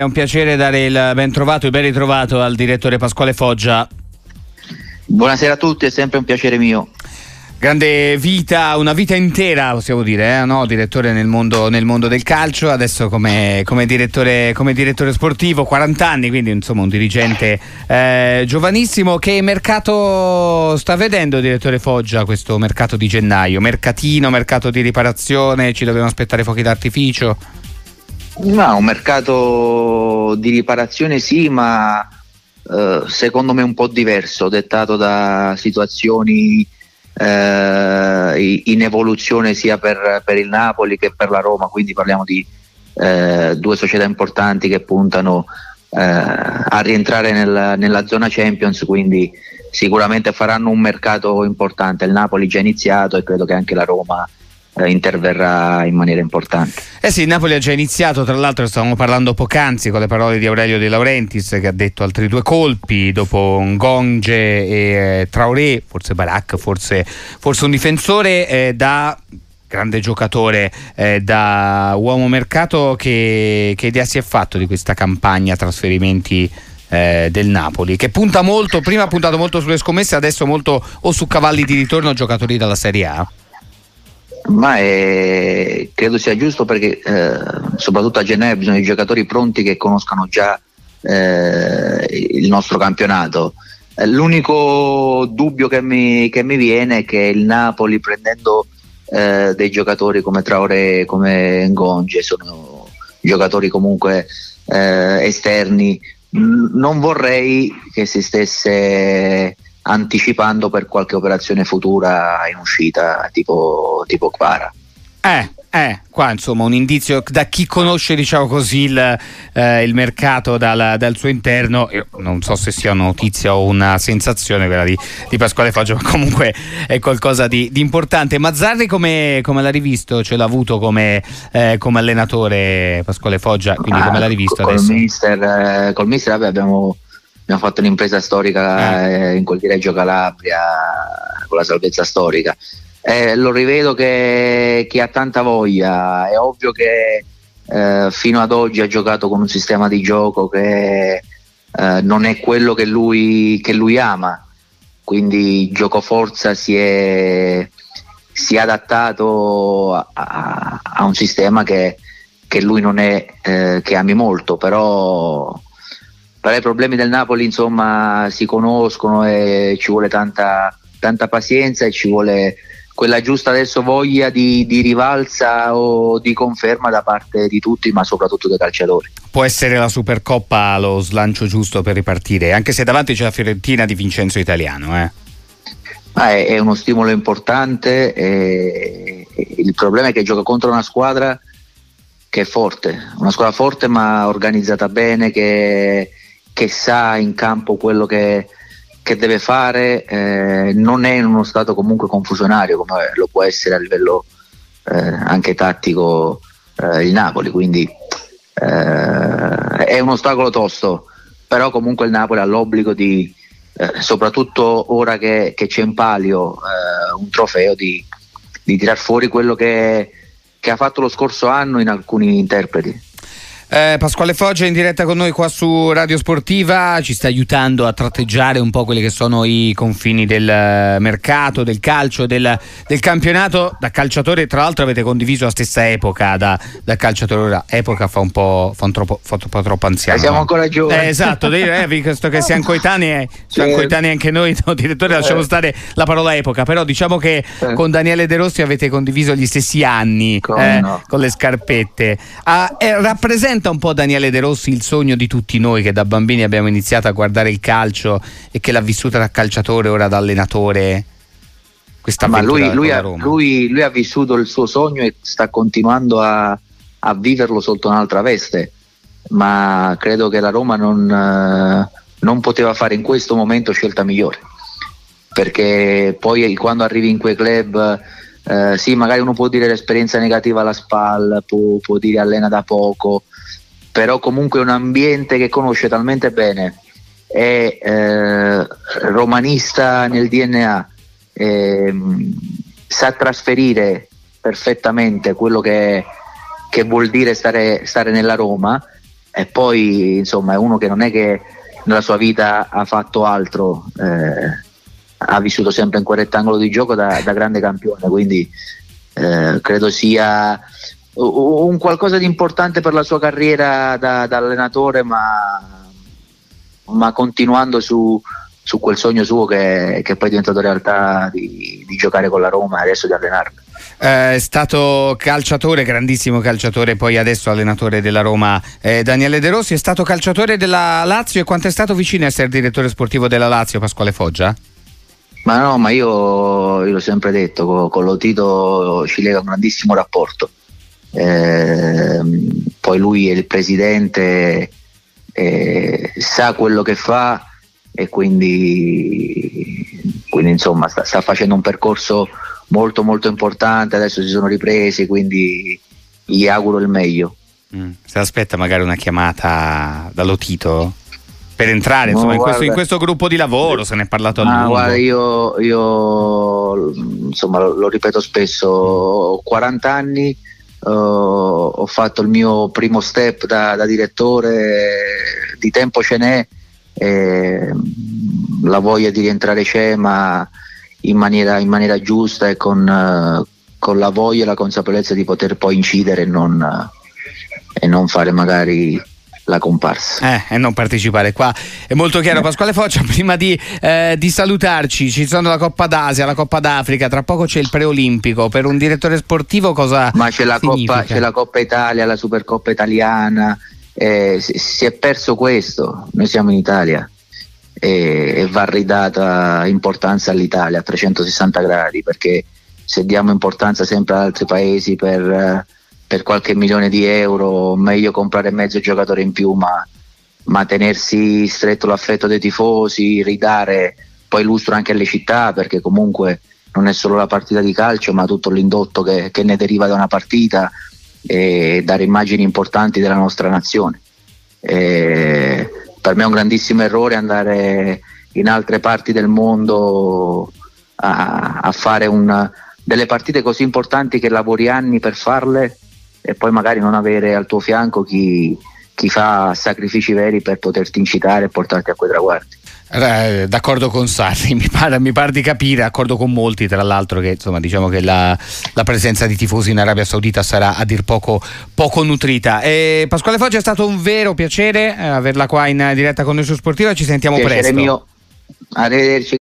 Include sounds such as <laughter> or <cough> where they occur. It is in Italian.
È un piacere dare il ben trovato e ben ritrovato al direttore Pasquale Foggia. Buonasera a tutti, è sempre un piacere mio. Grande vita, una vita intera possiamo dire, eh? no? direttore nel mondo, nel mondo, del calcio, adesso come, come, direttore, come, direttore, sportivo, 40 anni, quindi insomma un dirigente eh, giovanissimo. Che mercato sta vedendo direttore Foggia questo mercato di gennaio? Mercatino, mercato di riparazione, ci dobbiamo aspettare fuochi d'artificio? No, un mercato di riparazione sì, ma eh, secondo me un po' diverso, dettato da situazioni eh, in evoluzione sia per, per, il Napoli che per la Roma, quindi parliamo di eh, due società importanti che puntano eh, a rientrare nel, nella zona Champions, quindi sicuramente faranno un mercato importante. Il Napoli già iniziato e credo che anche la Roma eh, interverrà in maniera importante. Eh sì, il Napoli ha già iniziato, tra l'altro stavamo parlando poc'anzi con le parole di Aurelio De Laurentiis che ha detto altri due colpi dopo Ngonge e eh, Traoré, forse Barak, forse, forse un difensore eh, da grande giocatore eh, da uomo mercato che, che, idea si è fatto di questa campagna trasferimenti eh, del Napoli che punta molto, prima ha puntato molto sulle scommesse adesso molto o su cavalli di ritorno giocatori dalla Serie A ma è, credo sia giusto perché eh, soprattutto a gennaio bisogna di giocatori pronti che conoscano già eh, il nostro campionato. Eh, l'unico dubbio che mi, che mi, viene è che il Napoli prendendo eh, dei giocatori come Traoré, come Ngonge, sono giocatori comunque eh, esterni, non vorrei che si stesse anticipando per qualche operazione futura in uscita tipo, tipo Quara. Eh, eh, qua insomma un indizio da chi conosce diciamo così il, eh, il mercato dal, dal, suo interno, io non so se sia una notizia o una sensazione quella di, di Pasquale Foggio, ma comunque è qualcosa di, di importante. Mazzarri come, come, l'ha rivisto? Ce l'ha avuto come, eh, come allenatore Pasquale Foggia, quindi ah, come l'ha rivisto col adesso? Mister, eh, col mister abbiamo abbiamo fatto un'impresa storica eh. eh. in quel di Reggio Calabria con la salvezza storica. Eh, lo rivedo che, che, ha tanta voglia, è ovvio che eh, fino ad oggi ha giocato con un sistema di gioco che eh, non è quello che lui, che lui ama, quindi gioco forza si è, si è adattato a, a, a, un sistema che, che lui non è eh, che ami molto, però però i problemi del Napoli insomma si conoscono e ci vuole tanta, tanta pazienza e ci vuole quella giusta adesso voglia di, di, rivalsa o di conferma da parte di tutti, ma soprattutto dei calciatori. Può essere la Supercoppa lo slancio giusto per ripartire, anche se davanti c'è la Fiorentina di Vincenzo Italiano. Eh? È, è, uno stimolo importante. E, il problema è che gioca contro una squadra che è forte, una squadra forte ma organizzata bene, che che sa in campo quello che, che deve fare, eh, non è in uno stato comunque confusionario come lo può essere a livello eh, anche tattico eh, il Napoli, quindi eh, è un ostacolo tosto, però comunque il Napoli ha l'obbligo di, eh, soprattutto ora che, che, c'è in palio eh, un trofeo, di, di tirar fuori quello che, che ha fatto lo scorso anno in alcuni interpreti. Eh, Pasquale Foggia in diretta con noi qua su Radio Sportiva ci sta aiutando a tratteggiare un po' quelli che sono i confini del eh, mercato, del calcio, del, del campionato. Da calciatore, tra l'altro, avete condiviso la stessa epoca da, da calciatore. Ora, epoca fa un po', fa un troppo, fa un po troppo anziano. E siamo ancora giovani. Eh, esatto, eh, visto che siamo coetanei, siamo coetanei anche noi, no, direttore, lasciamo stare la parola epoca. Però diciamo che con Daniele De Rossi avete condiviso gli stessi anni eh, no. con le scarpette. Ah, eh, rappresenta rappresenta un po' Daniele De Rossi il sogno di tutti noi che da bambini abbiamo iniziato a guardare il calcio e che l'ha vissuta da calciatore, ora da allenatore? Questa Ma lui, lui, ha, lui, lui, ha, vissuto il suo sogno e sta continuando a, a, viverlo sotto un'altra veste, ma credo che la Roma non, eh, non poteva fare in questo momento scelta migliore, perché poi quando arrivi in quei club... Eh, sì, magari uno può dire l'esperienza negativa alla spalla, può, può dire allena da poco, però comunque è un ambiente che conosce talmente bene, è eh, romanista nel DNA, eh, sa trasferire perfettamente quello che, che vuol dire stare, stare nella Roma e poi insomma è uno che non è che nella sua vita ha fatto altro, eh, ha vissuto sempre in quel rettangolo di gioco da, da grande campione, quindi eh, credo sia un qualcosa di importante per la sua carriera da, da allenatore, ma, ma continuando su, su, quel sogno suo che, che, poi è diventato realtà di, di giocare con la Roma e adesso di allenarla. Eh, è stato calciatore, grandissimo calciatore, poi adesso allenatore della Roma. Eh, Daniele De Rossi è stato calciatore della Lazio e quanto è stato vicino a essere direttore sportivo della Lazio, Pasquale Foggia? Ma no, ma io, io l'ho sempre detto, con, con Lotito ci lega un grandissimo rapporto. Eh, poi lui è il presidente, eh, sa quello che fa e quindi, quindi insomma sta, sta facendo un percorso molto molto importante, adesso si sono ripresi, quindi gli auguro il meglio. Mm. Se aspetta magari una chiamata dallo Tito per entrare insomma, in, questo, in, questo, gruppo di lavoro, se ne è parlato a lungo. Guarda, io, io insomma, lo, lo, ripeto spesso, ho 40 anni, uh, ho fatto il mio primo step da, da direttore, di tempo ce n'è, eh, la voglia di rientrare c'è, ma in maniera, in maniera giusta e con, uh, con, la voglia e la consapevolezza di poter poi incidere e non, uh, e non fare magari la comparsa. Eh, e non partecipare qua. È molto chiaro. Eh. Pasquale Foccia, <laughs> prima di, eh, di, salutarci, ci sono la Coppa d'Asia, la Coppa d'Africa, tra poco c'è il preolimpico. Per un direttore sportivo cosa Ma c'è la, Coppa, c'è la Coppa Italia, la Supercoppa italiana. Eh, si, si, è perso questo. Noi siamo in Italia e, e va ridata importanza all'Italia a 360 gradi perché se diamo importanza sempre ad altri paesi per, per qualche milione di euro, meglio comprare mezzo giocatore in più, ma, ma tenersi stretto l'affetto dei tifosi, ridare poi lustro anche alle città perché comunque non è solo la partita di calcio ma tutto l'indotto che, che ne deriva da una partita e dare immagini importanti della nostra nazione. E per me è un grandissimo errore andare in altre parti del mondo a, a fare un, delle partite così importanti che lavori anni per farle e poi magari non avere al tuo fianco chi, chi fa sacrifici veri per poterti incitare e portarti a quei traguardi. Eh, d'accordo con Sarri, <laughs> mi pare, mi pare, di capire, d'accordo con molti tra l'altro che insomma diciamo che la, la, presenza di tifosi in Arabia Saudita sarà a dir poco, poco nutrita. E Pasquale Foggia è stato un vero piacere eh, averla qua in diretta con noi su Sportiva, ci sentiamo piacere presto. Mio. Arrivederci.